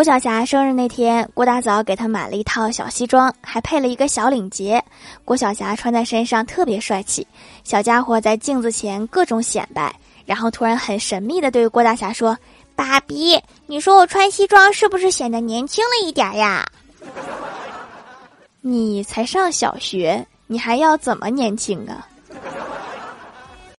郭晓霞生日那天，郭大嫂给她买了一套小西装，还配了一个小领结。郭晓霞穿在身上特别帅气。小家伙在镜子前各种显摆，然后突然很神秘的对郭大侠说：“爸比，你说我穿西装是不是显得年轻了一点呀？” 你才上小学，你还要怎么年轻啊？